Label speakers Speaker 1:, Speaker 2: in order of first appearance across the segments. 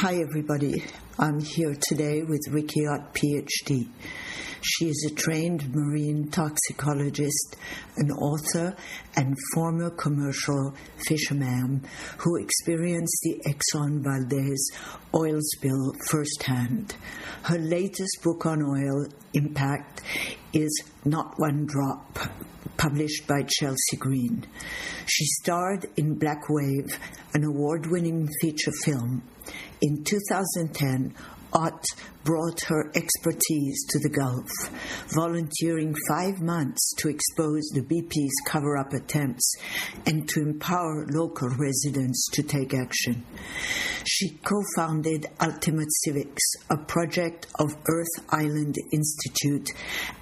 Speaker 1: Hi, everybody. I'm here today with Riki Ott, PhD. She is a trained marine toxicologist, an author, and former commercial fisherman who experienced the Exxon Valdez oil spill firsthand. Her latest book on oil impact is Not One Drop, published by Chelsea Green. She starred in Black Wave, an award winning feature film. In 2010, Ott brought her expertise to the Gulf, volunteering five months to expose the BP's cover up attempts and to empower local residents to take action. She co founded Ultimate Civics, a project of Earth Island Institute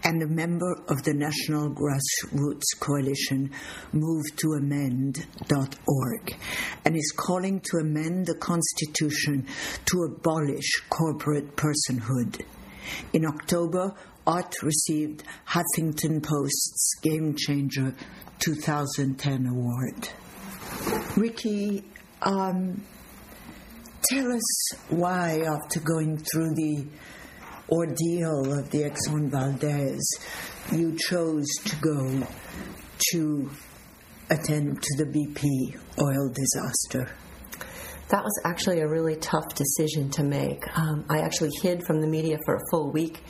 Speaker 1: and a member of the National Grassroots Coalition Move to Amend.org, and is calling to amend the Constitution to abolish corporate personhood personhood. In October, Ott received Huffington Post's Game Changer 2010 award. Riki, um, tell us why, after going through the ordeal of the Exxon Valdez, you chose to go to attend to the BP oil disaster
Speaker 2: that was actually a really tough decision to make. Um, I actually hid from the media for a full week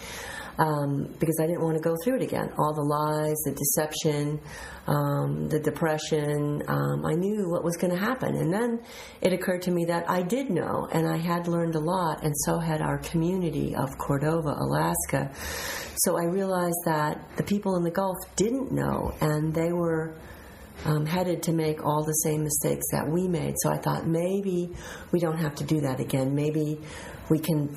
Speaker 2: um, because I didn't want to go through it again. All the lies, the deception, um, the depression. Um, I knew what was going to happen. And then it occurred to me that I did know, and I had learned a lot, and so had our community of Cordova, Alaska. So I realized that the people in the Gulf didn't know, and they were um, headed to make all the same mistakes that we made. So I thought maybe we don't have to do that again. Maybe we can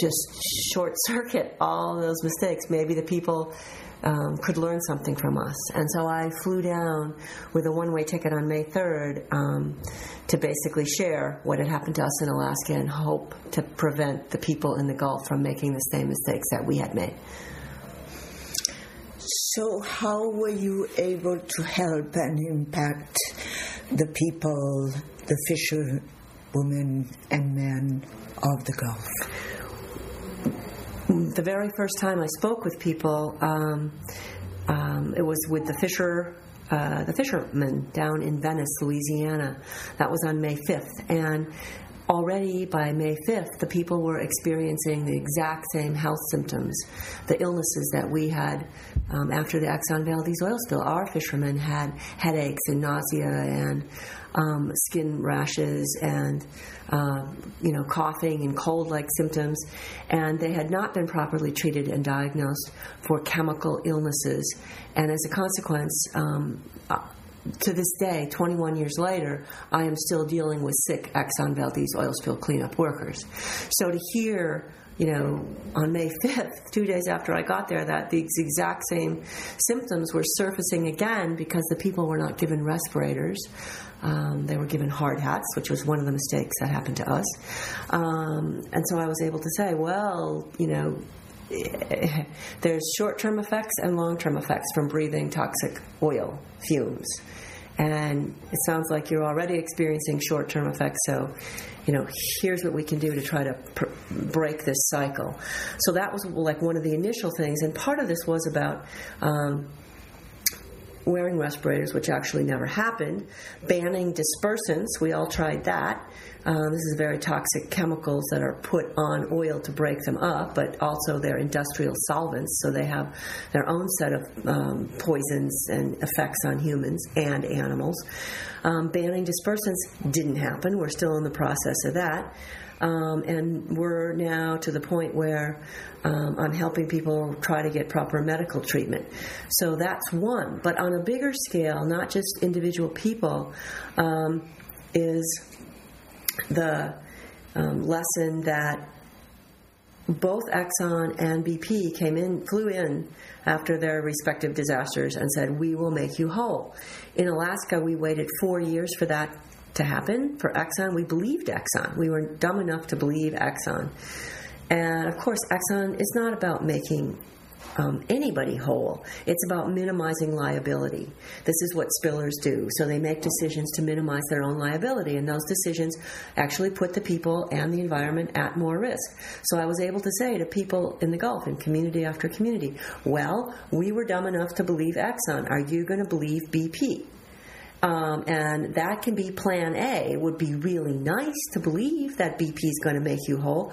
Speaker 2: just short circuit all those mistakes. Maybe the people um, could learn something from us. And so I flew down with a one way ticket on May 3rd um, to basically share what had happened to us in Alaska and hope to prevent the people in the Gulf from making the same mistakes that we had made.
Speaker 1: So, how were you able to help and impact the people, the fisherwomen and men of the Gulf?
Speaker 2: The very first time I spoke with people, um, um, it was with the fisher uh, the fishermen down in Venice, Louisiana. That was on May 5th. And already by May 5th, the people were experiencing the exact same health symptoms, the illnesses that we had um, after the Exxon Valdez oil spill. Our fishermen had headaches and nausea and um, skin rashes and uh, you know coughing and cold-like symptoms, and they had not been properly treated and diagnosed for chemical illnesses. And as a consequence, um, to this day, 21 years later, I am still dealing with sick Exxon Valdez oil spill cleanup workers. So to hear, you know, on May 5th, two days after I got there, that the exact same symptoms were surfacing again because the people were not given respirators. Um, they were given hard hats, which was one of the mistakes that happened to us. Um, and so I was able to say, well, you know, there's short term effects and long term effects from breathing toxic oil fumes. And it sounds like you're already experiencing short term effects, so you know, here's what we can do to try to pr- break this cycle. So that was like one of the initial things, and part of this was about um, wearing respirators, which actually never happened, banning dispersants, we all tried that. Um, this is very toxic chemicals that are put on oil to break them up, but also they're industrial solvents, so they have their own set of um, poisons and effects on humans and animals. Um, banning dispersants didn't happen. We're still in the process of that. Um, and we're now to the point where um, I'm helping people try to get proper medical treatment. So that's one. But on a bigger scale, not just individual people, um, is the um, lesson that both Exxon and BP came in, flew in after their respective disasters and said, We will make you whole. In Alaska, we waited four years for that to happen for Exxon. We believed Exxon. We were dumb enough to believe Exxon. And of course, Exxon is not about making um, anybody whole. It's about minimizing liability. This is what spillers do. So they make decisions to minimize their own liability, and those decisions actually put the people and the environment at more risk. So I was able to say to people in the Gulf, in community after community, well, we were dumb enough to believe Exxon. Are you going to believe BP? Um, and that can be plan A. It would be really nice to believe that BP is going to make you whole.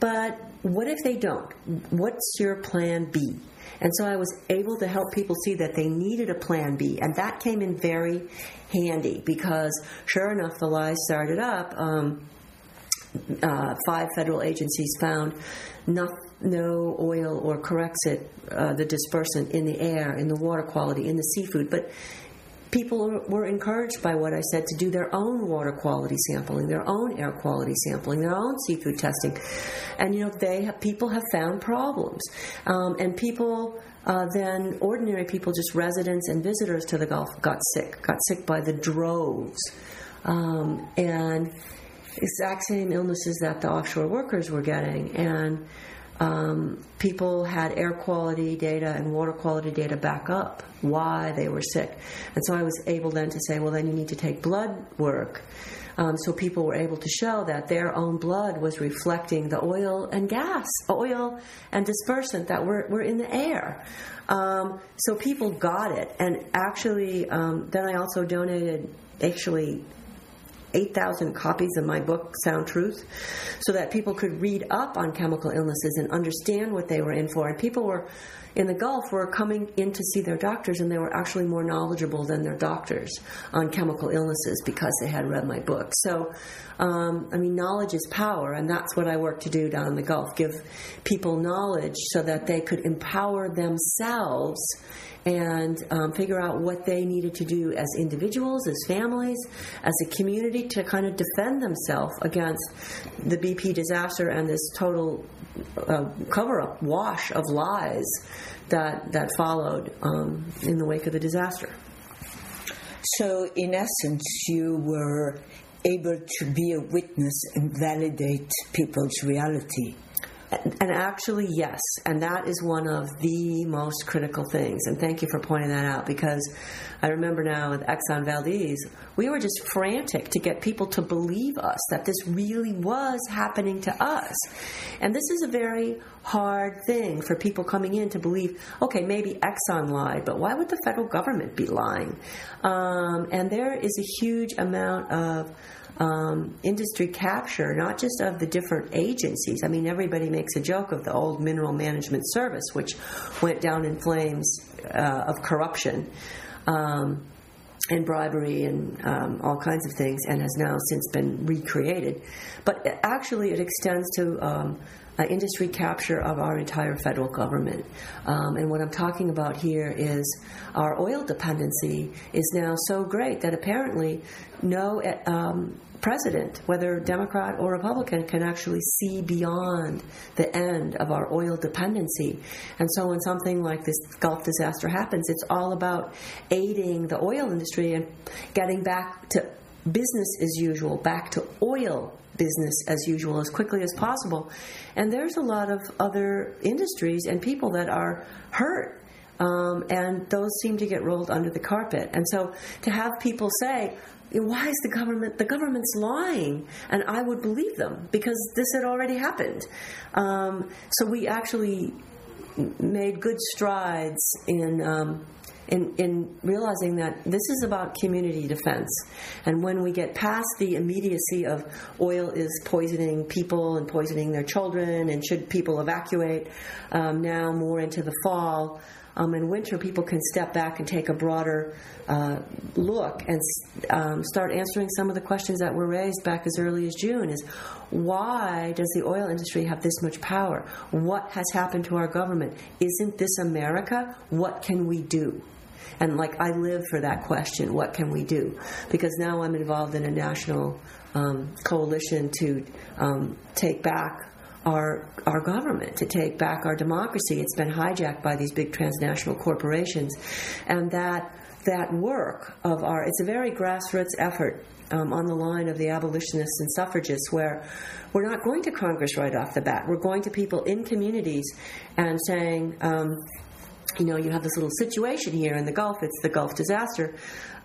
Speaker 2: But what if they don't? What's your plan B? And so I was able to help people see that they needed a plan B. And that came in very handy because, sure enough, the lies started up. Um, uh, five federal agencies found no, no oil or Corexit, uh, the dispersant, in the air, in the water quality, in the seafood. But people were encouraged by what I said to do their own water quality sampling, their own air quality sampling, their own seafood testing, and you know they have, people have found problems, um, and people. Uh, then ordinary people, just residents and visitors to the Gulf, got sick. Got sick by the droves, um, and exact same illnesses that the offshore workers were getting, and um, people had air quality data and water quality data back up why they were sick. And so I was able then to say, well, then you need to take blood work. Um, so people were able to show that their own blood was reflecting the oil and gas, oil and dispersant that were, were in the air. Um, so people got it. And actually, um, then I also donated actually 8,000 copies of my book, Sound Truth, so that people could read up on chemical illnesses and understand what they were in for. And people were in the Gulf were coming in to see their doctors, and they were actually more knowledgeable than their doctors on chemical illnesses because they had read my book. So, um, I mean, knowledge is power, and that's what I work to do down in the Gulf give people knowledge so that they could empower themselves and um, figure out what they needed to do as individuals, as families, as a community to kind of defend themselves against the BP disaster and this total uh, cover up, wash of lies that, that followed um, in the wake of the disaster.
Speaker 1: So, in essence, you were able to be a witness and validate people's reality.
Speaker 2: And actually, yes. And that is one of the most critical things. And thank you for pointing that out because I remember now with Exxon Valdez, we were just frantic to get people to believe us that this really was happening to us. And this is a very hard thing for people coming in to believe okay, maybe Exxon lied, but why would the federal government be lying? Um, and there is a huge amount of um, industry capture, not just of the different agencies. I mean, everybody makes a joke of the old Mineral Management Service, which went down in flames uh, of corruption. Um, and bribery and um, all kinds of things, and has now since been recreated. But actually, it extends to um, uh, industry capture of our entire federal government. Um, and what I'm talking about here is our oil dependency is now so great that apparently no um, president, whether Democrat or Republican, can actually see beyond the end of our oil dependency. And so when something like this Gulf disaster happens, it's all about aiding the oil industry and getting back to business as usual, back to oil business as usual as quickly as possible. And there's a lot of other industries and people that are hurt. Um, and those seem to get rolled under the carpet. And so to have people say, why is the government the government's lying and i would believe them because this had already happened um, so we actually made good strides in, um, in in realizing that this is about community defense and when we get past the immediacy of oil is poisoning people and poisoning their children and should people evacuate um, now more into the fall um, in winter, people can step back and take a broader uh, look and um, start answering some of the questions that were raised back as early as June is why does the oil industry have this much power? What has happened to our government? Isn't this America? What can we do? And like I live for that question, what can we do? Because now I'm involved in a national um, coalition to um, take back our our government, to take back our democracy. It's been hijacked by these big transnational corporations, and that that work of our, it's a very grassroots effort um, on the line of the abolitionists and suffragists, where we're not going to Congress right off the bat. We're going to people in communities and saying, um, you know, you have this little situation here in the Gulf, it's the Gulf disaster.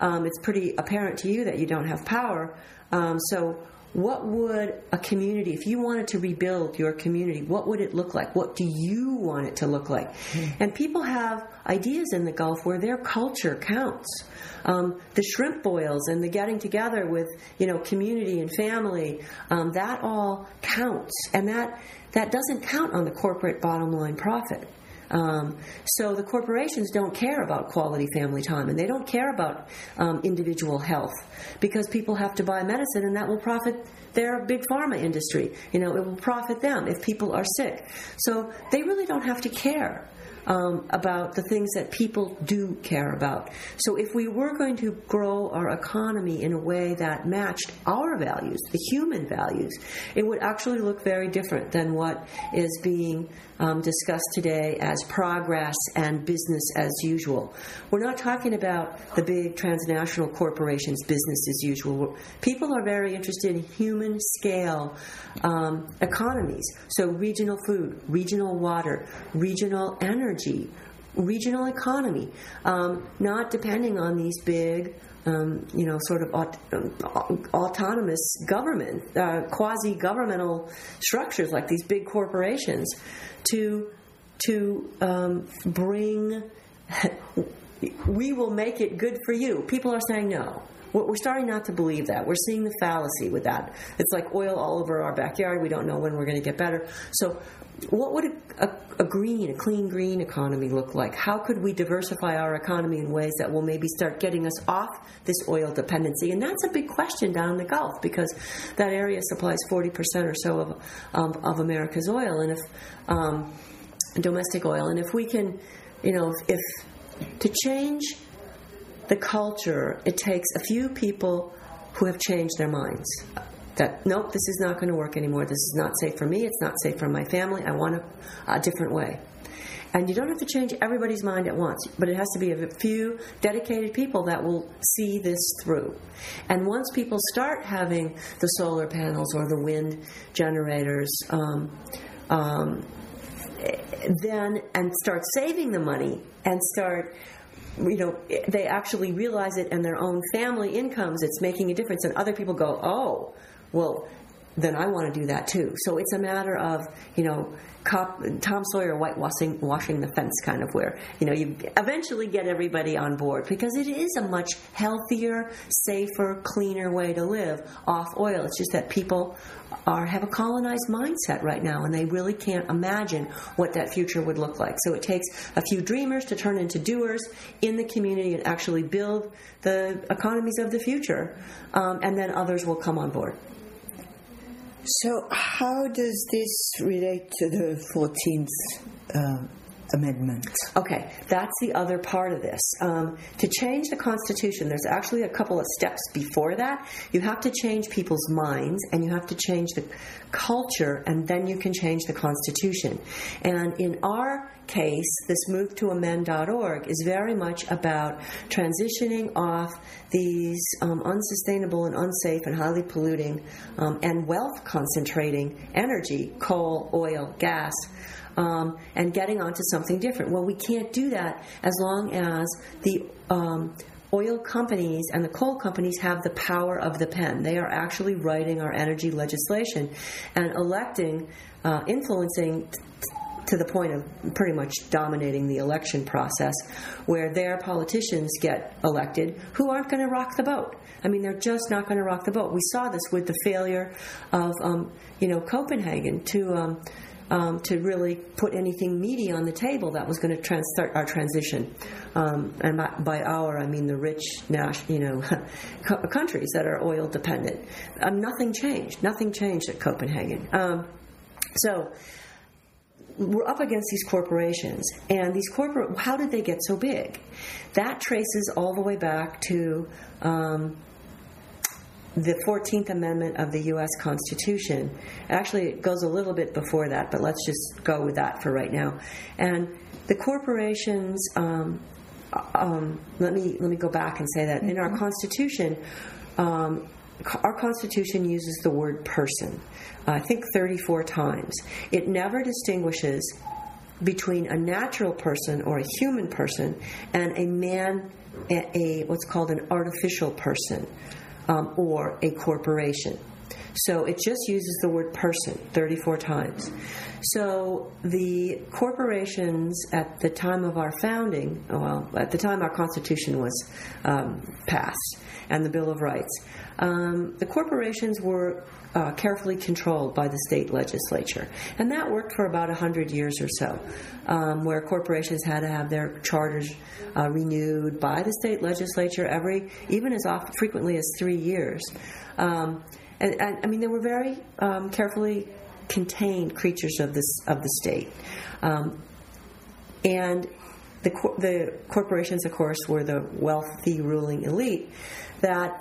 Speaker 2: Um, it's pretty apparent to you that you don't have power. Um, so, what would a community, if you wanted to rebuild your community, what would it look like? What do you want it to look like? Mm-hmm. And people have ideas in the Gulf where their culture counts. Um, the shrimp boils and the getting together with, you know, community and family, um, that all counts. And that, that doesn't count on the corporate bottom line profit. Um, so the corporations don't care about quality family time and they don't care about um, individual health because people have to buy medicine and that will profit their big pharma industry. You know, it will profit them if people are sick. So they really don't have to care um, about the things that people do care about. So, if we were going to grow our economy in a way that matched our values, the human values, it would actually look very different than what is being um, discussed today as progress and business as usual. We're not talking about the big transnational corporations, business as usual. People are very interested in human scale um, economies. So, regional food, regional water, regional energy, regional economy, um, not depending on these big um, you know, sort of aut- autonomous government, uh, quasi governmental structures like these big corporations to, to um, bring, we will make it good for you. People are saying no. We're starting not to believe that. We're seeing the fallacy with that. It's like oil all over our backyard. We don't know when we're going to get better. So what would a, a, a, green, a clean green economy look like? How could we diversify our economy in ways that will maybe start getting us off this oil dependency? And that's a big question down the Gulf because that area supplies 40% or so of, um, of America's oil and if um, domestic oil. And if we can, you know, if, if to change the culture, it takes a few people who have changed their minds that nope, this is not going to work anymore. This is not safe for me. It's not safe for my family. I want a, a different way. And you don't have to change everybody's mind at once, but it has to be a few dedicated people that will see this through. And once people start having the solar panels or the wind generators, um, um, then and start saving the money and start you know they actually realize it in their own family incomes it's making a difference and other people go oh well, then I want to do that too. So it's a matter of, you know, cop, Tom Sawyer whitewashing washing the fence kind of where, you know, you eventually get everybody on board because it is a much healthier, safer, cleaner way to live off oil. It's just that people are have a colonized mindset right now and they really can't imagine what that future would look like. So it takes a few dreamers to turn into doers in the community and actually build the economies of the future. Um, and then others will come on board.
Speaker 1: So, how does this relate to the 14th uh, Amendment?
Speaker 2: Okay, that's the other part of this. Um, to change the Constitution, there's actually a couple of steps before that. You have to change people's minds and you have to change the culture, and then you can change the Constitution. And in our case, this move to amend.org is very much about transitioning off these um, unsustainable and unsafe and highly polluting um, and wealth concentrating energy, coal, oil, gas. Um, and getting onto something different. Well, we can't do that as long as the um, oil companies and the coal companies have the power of the pen. They are actually writing our energy legislation and electing, uh, influencing to the point of pretty much dominating the election process, where their politicians get elected who aren't going to rock the boat. I mean, they're just not going to rock the boat. We saw this with the failure of, um, you know, Copenhagen to. Um, um, to really put anything meaty on the table that was going to trans- start our transition. Um, and by, by, our, I mean the rich, you know, countries that are oil dependent. Um, nothing changed. Nothing changed at Copenhagen. Um, so we're up against these corporations, and these corporate. How did they get so big? That traces all the way back to um, the 14th Amendment of the U.S. Constitution. Actually, it goes a little bit before that, but let's just go with that for right now. And the corporations um, um, let me let me go back and say that in our Constitution. Um, our Constitution uses the word person, uh, I think 34 times. It never distinguishes between a natural person or a human person and a man, a, a what's called an artificial person um, or a corporation. So it just uses the word person 34 times. So the corporations at the time of our founding, well, at the time our Constitution was um, passed and the Bill of Rights, um, the corporations were uh, carefully controlled by the state legislature. And that worked for about 100 years or so, um, where corporations had to have their charters uh, renewed by the state legislature every, even as often, frequently as three years. Um, and, and, I mean, they were very um, carefully contained creatures of this of the state, um, and the the corporations, of course, were the wealthy ruling elite that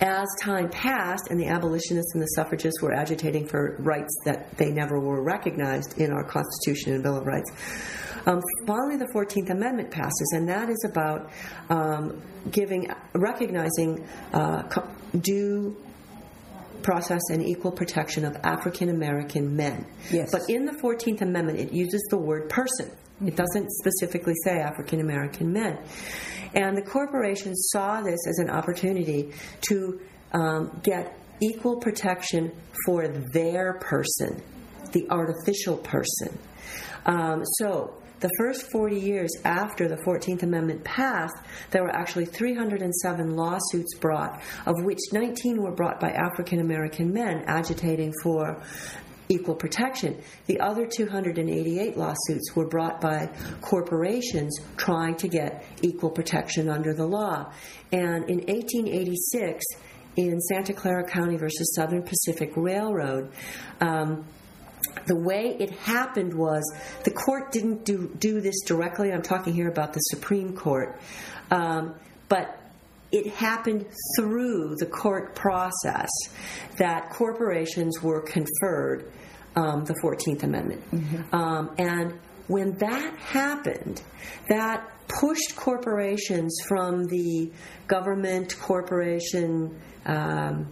Speaker 2: as time passed and the abolitionists and the suffragists were agitating for rights that they never were recognized in our Constitution and Bill of Rights, um, finally the 14th Amendment passes, and that is about um, giving, recognizing uh, due process and equal protection of African American men.
Speaker 1: Yes.
Speaker 2: But in the 14th Amendment, it uses the word person. It doesn't specifically say African American men. And the corporations saw this as an opportunity to um, get equal protection for their person, the artificial person. Um, so, the first 40 years after the 14th Amendment passed, there were actually 307 lawsuits brought, of which 19 were brought by African American men agitating for equal protection. The other 288 lawsuits were brought by corporations trying to get equal protection under the law. And in 1886, in Santa Clara County versus Southern Pacific Railroad, um, the way it happened was the court didn't do, do this directly. I'm talking here about the Supreme Court. Um, but it happened through the court process that corporations were conferred um, the 14th Amendment. Mm-hmm. Um, and when that happened, that pushed corporations from the government corporation um,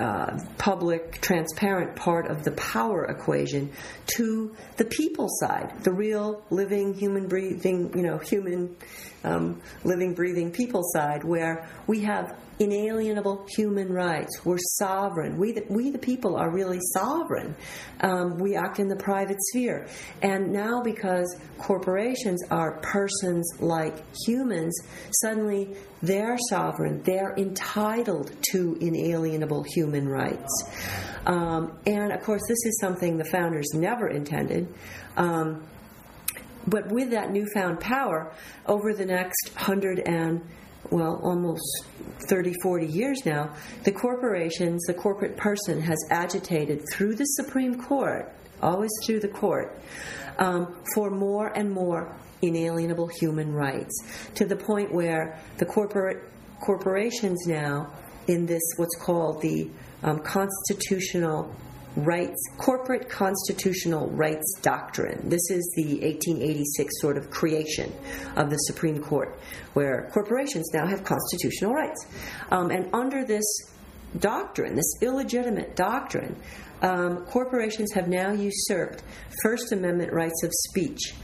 Speaker 2: uh, public, transparent part of the power equation to the people side, the real living, human breathing, you know, human um, living, breathing people side, where we have inalienable human rights. We're sovereign. We, the, we the people, are really sovereign. Um, we act in the private sphere. And now, because corporations are persons like humans, suddenly they're sovereign. They're entitled to inalienable human rights. Um, and of course, this is something the founders never intended. Um, but with that newfound power, over the next hundred and well, almost 30, 40 years now, the corporations, the corporate person has agitated through the Supreme Court, always through the court, um, for more and more inalienable human rights to the point where the corporate corporations now, in this what's called the um, constitutional rights, corporate constitutional rights doctrine. This is the 1886 sort of creation of the Supreme Court, where corporations now have constitutional rights. Um, and under this doctrine, this illegitimate doctrine, um, corporations have now usurped First Amendment rights of speech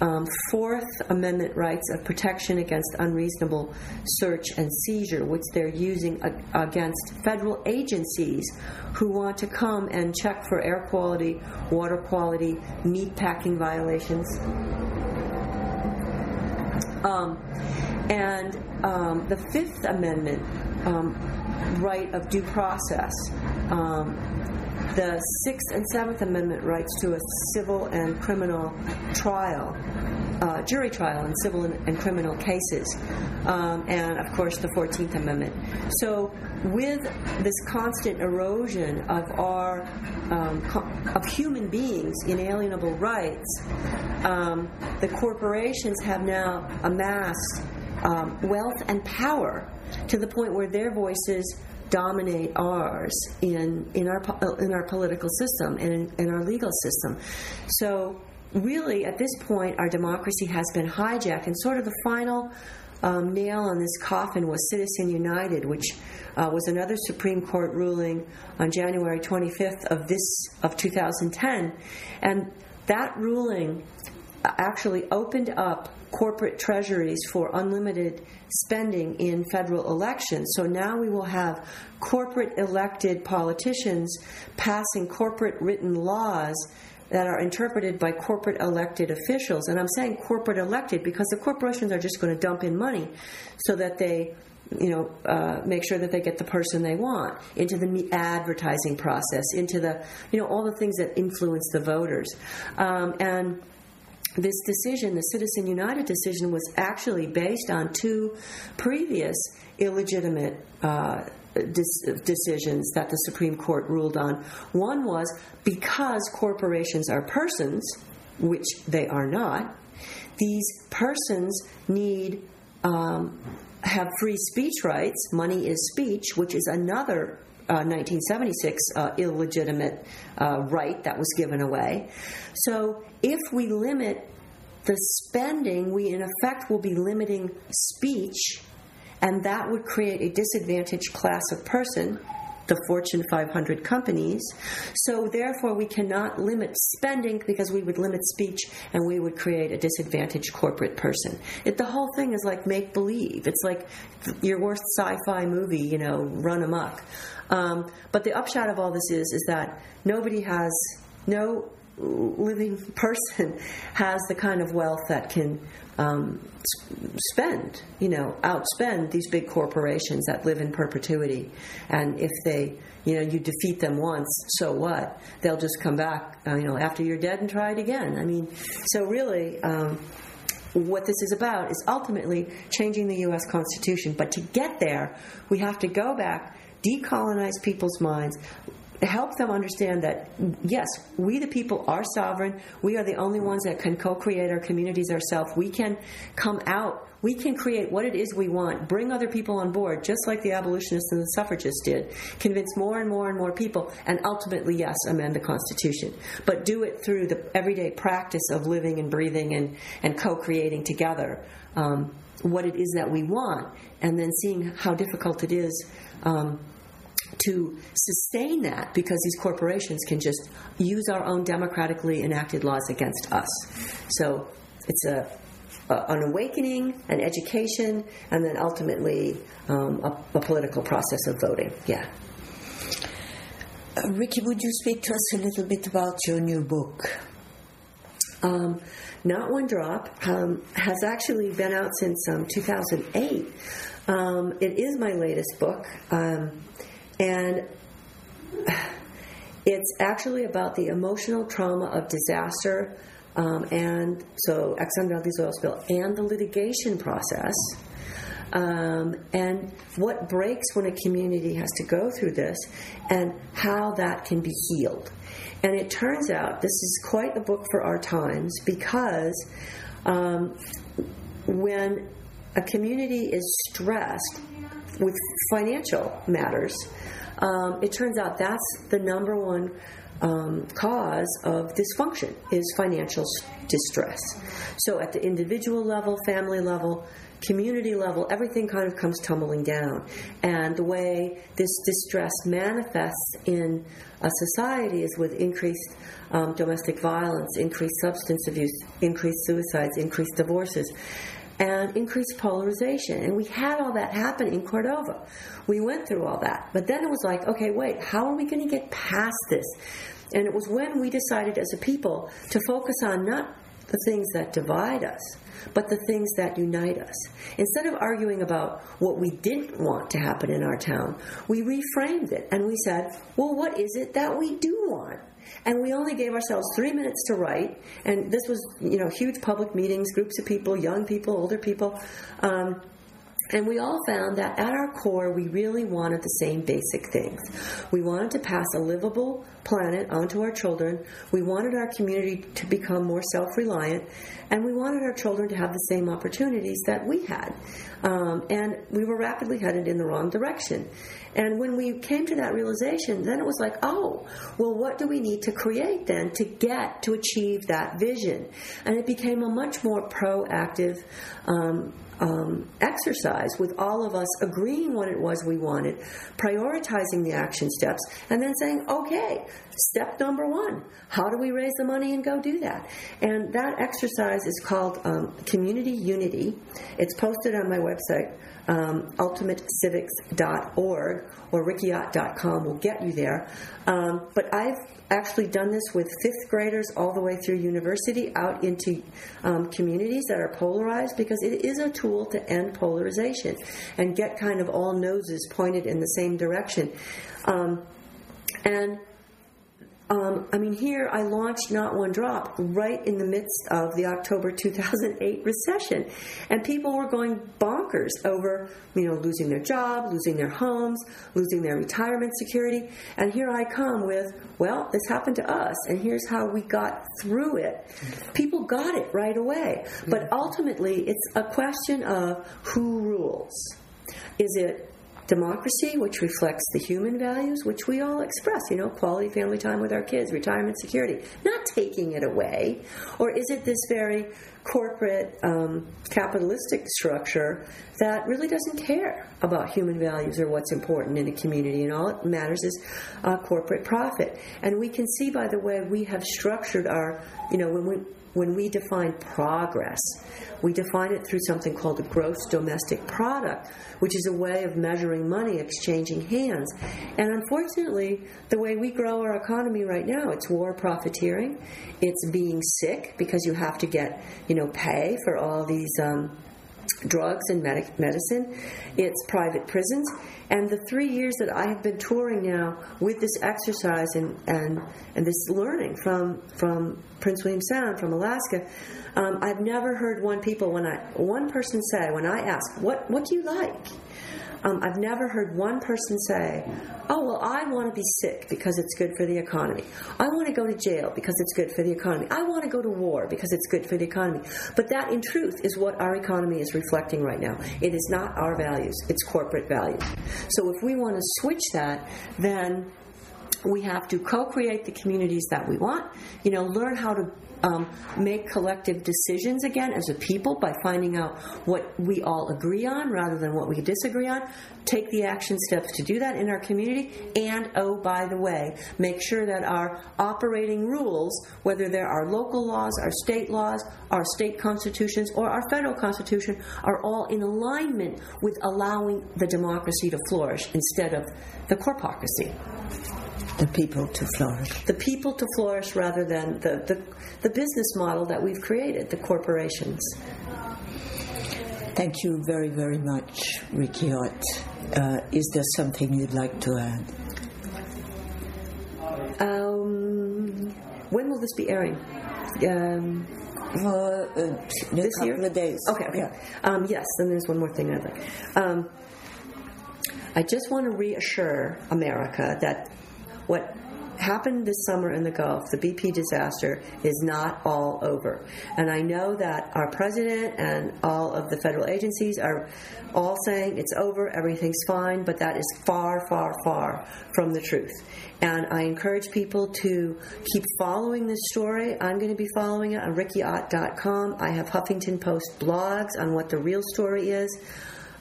Speaker 2: um, Fourth Amendment rights of protection against unreasonable search and seizure, which they're using against federal agencies who want to come and check for air quality, water quality, meat packing violations. Um, and um, the Fifth Amendment um, right of due process um, the Sixth and Seventh Amendment rights to a civil and criminal trial, uh, jury trial in civil and, and criminal cases, um, and of course the Fourteenth Amendment. So, with this constant erosion of our um, of human beings' inalienable rights, um, the corporations have now amassed um, wealth and power to the point where their voices dominate ours in in our in our political system and in, in our legal system. So really, at this point, our democracy has been hijacked, and sort of the final um, nail on this coffin was Citizen United, which uh, was another Supreme Court ruling on January 25th of this of 2010, and that ruling actually opened up corporate treasuries for unlimited spending in federal elections. So now we will have corporate elected politicians passing corporate written laws that are interpreted by corporate elected officials. And I'm saying corporate elected because the corporations are just going to dump in money so that they you know, uh, make sure that they get the person they want into the advertising process, into the, you know, all the things that influence the voters. Um, and this decision, the Citizen United decision, was actually based on two previous illegitimate uh, decisions that the Supreme Court ruled on. One was because corporations are persons, which they are not, these persons need. Um, have free speech rights. Money is speech, which is another uh, 1976 uh, illegitimate uh, right that was given away. So if we limit the spending, we in effect will be limiting speech, and that would create a disadvantaged class of person the Fortune 500 companies. So, therefore, we cannot limit spending because we would limit speech and we would create a disadvantaged corporate person. It, the whole thing is like make believe. It's like your worst sci fi movie, you know, run amok. Um, but the upshot of all this is, is that nobody has, no living person has the kind of wealth that can um, spend, you know, outspend these big corporations that live in perpetuity. And if they, you know, you defeat them once, so what? They'll just come back, uh, you know, after you're dead and try it again. I mean, so really. Um, what this is about is ultimately changing the U.S. Constitution. But to get there, we have to go back, decolonize people's minds, help them understand that yes, we the people are sovereign. We are the only ones that can co-create our communities ourselves. We can come out. We can create what it is we want. Bring other people on board, just like the abolitionists and the suffragists did. Convince more and more and more people, and ultimately, yes, amend the Constitution. But do it through the everyday practice of living and breathing and and co-creating together. Um, what it is that we want, and then seeing how difficult it is um, to sustain that because these corporations can just use our own democratically enacted laws against us. So it's a, an awakening, an education, and then ultimately um, a, a, political process of voting. Yeah.
Speaker 1: Uh, Riki, would you speak to us a little bit about your new book?
Speaker 2: Um, Not One Drop um, has actually been out since um, 2008. Um, it is my latest book. And it's actually about the emotional trauma of disaster um, and so Exxon Valdez oil spill and the litigation process. Um, and what breaks when a community has to go through this and how that can be healed. And it turns out this is quite a book for our times because um, when a community is stressed with financial matters, um, it turns out that's the number one um, cause of dysfunction is financial distress. So at the individual level, family level, community level, everything kind of comes tumbling down. And the way this distress manifests in a society is with increased um, domestic violence, increased substance abuse, increased suicides, increased divorces and increased polarization. And we had all that happen in Cordova. We went through all that. But then it was like, okay, wait, how are we going to get past this? And it was when we decided as a people to focus on not the things that divide us, but the things that unite us. Instead of arguing about what we didn't want to happen in our town, we reframed it and we said, well, what is it that we do want? And we only gave ourselves three minutes to write. And this was, you know, huge public meetings, groups of people, young people, older people. Um, And we all found that at our core, we really wanted the same basic things. We wanted to pass a livable planet onto our children. We wanted our community to become more self reliant. And we wanted our children to have the same opportunities that we had. Um, and we were rapidly headed in the wrong direction. And when we came to that realization, then it was like, oh, well, what do we need to create then to get to achieve that vision? And it became a much more proactive um, um, exercise with all of us agreeing what it was we wanted, prioritizing the action steps, and then saying, okay, step number one, how do we raise the money and go do that? And that exercise is called um, Community Unity. It's posted on my website um, ultimatecivics.org or rikiott.com will get you there. Um, but I've actually done this with fifth graders all the way through university out into um, communities that are polarized because it is a tool to end polarization and get kind of all noses pointed in the same direction. Um, and um, I mean, here I launched Not One Drop right in the midst of the October 2008 recession. And people were going bonkers over, you know, losing their job, losing their homes, losing their retirement security. And here I come with, well, this happened to us, and here's how we got through it. People got it right away. But ultimately, it's a question of who rules. Is it democracy, which reflects the human values, which we all express, you know, quality family time with our kids, retirement security, not taking it away? Or is it this very corporate um, capitalistic structure that really doesn't care about human values or what's important in a community, and all it matters is uh, corporate profit? And we can see by the way we have structured our, you know, when we when we define progress, we define it through something called the gross domestic product, which is a way of measuring money exchanging hands. And unfortunately, the way we grow our economy right now, it's war profiteering, it's being sick because you have to get, you know, pay for all these um, drugs and medic- medicine, it's private prisons. And the three years that I have been touring now with this exercise and, and, and this learning from, from Prince William Sound, from Alaska, um, I've never heard one people when I one person say when I ask what what do you like, um, I've never heard one person say, "Oh well, I want to be sick because it's good for the economy. I want to go to jail because it's good for the economy. I want to go to war because it's good for the economy." But that, in truth, is what our economy is reflecting right now. It is not our values; it's corporate values. So if we want to switch that, then we have to co-create the communities that we want. You know, learn how to um, make collective decisions again as a people by finding out what we all agree on rather than what we disagree on. Take the action steps to do that in our community. And, oh, by the way, make sure that our operating rules, whether they're our local laws, our state laws, our state constitutions, or our federal constitution, are all in alignment with allowing the democracy to flourish instead of the corpocracy
Speaker 1: the people to flourish.
Speaker 2: The people to flourish rather than the, the, the business model that we've created, the corporations.
Speaker 1: Thank you very, very much, Riki Ott. Uh, is there something you'd like to add?
Speaker 2: Um, when will this be airing? Um,
Speaker 1: uh, this
Speaker 2: year?
Speaker 1: of days.
Speaker 2: Okay, okay. Yeah. Um, yes, then there's one more thing I'd like. Um, I just want to reassure America that what happened this summer in the Gulf, the BP disaster, is not all over. And I know that our president and all of the federal agencies are all saying it's over, everything's fine, but that is far, far, far from the truth. And I encourage people to keep following this story. I'm going to be following it on rikiott.com. I have Huffington Post blogs on what the real story is.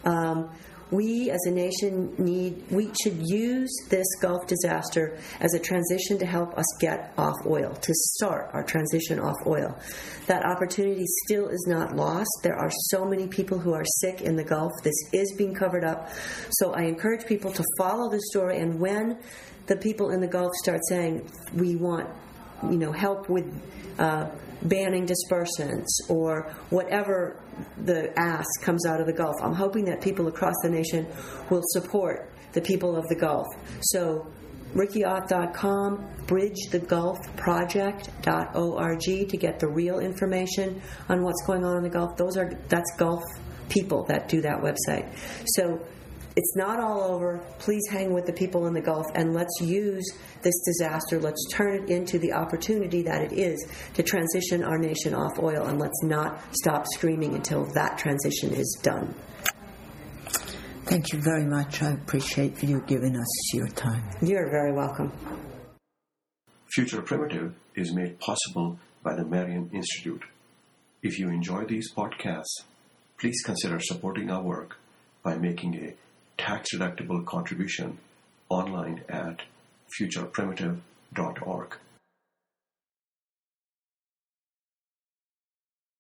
Speaker 2: Um, we as a nation need we should use this gulf disaster as a transition to help us get off oil to start our transition off oil. That opportunity still is not lost. There are so many people who are sick in the gulf. This is being covered up. So i encourage people to follow the story and when the people in the gulf start saying we want you know help with uh, banning dispersants or whatever the ask comes out of the Gulf. I'm hoping that people across the nation will support the people of the Gulf. So rikiott.com, bridgethegulfproject.org to get the real information on what's going on in the Gulf. Those are that's Gulf people that do that website. So it's not all over. Please hang with the people in the Gulf and let's use this disaster. Let's turn it into the opportunity that it is to transition our nation off oil and let's not stop screaming until that transition is done.
Speaker 1: Thank you very much. I appreciate you giving us your time.
Speaker 2: You're very welcome.
Speaker 3: Future Primitive is made possible by the Marion Institute. If you enjoy these podcasts, please consider supporting our work by making a tax-deductible contribution online at futureprimitive.org.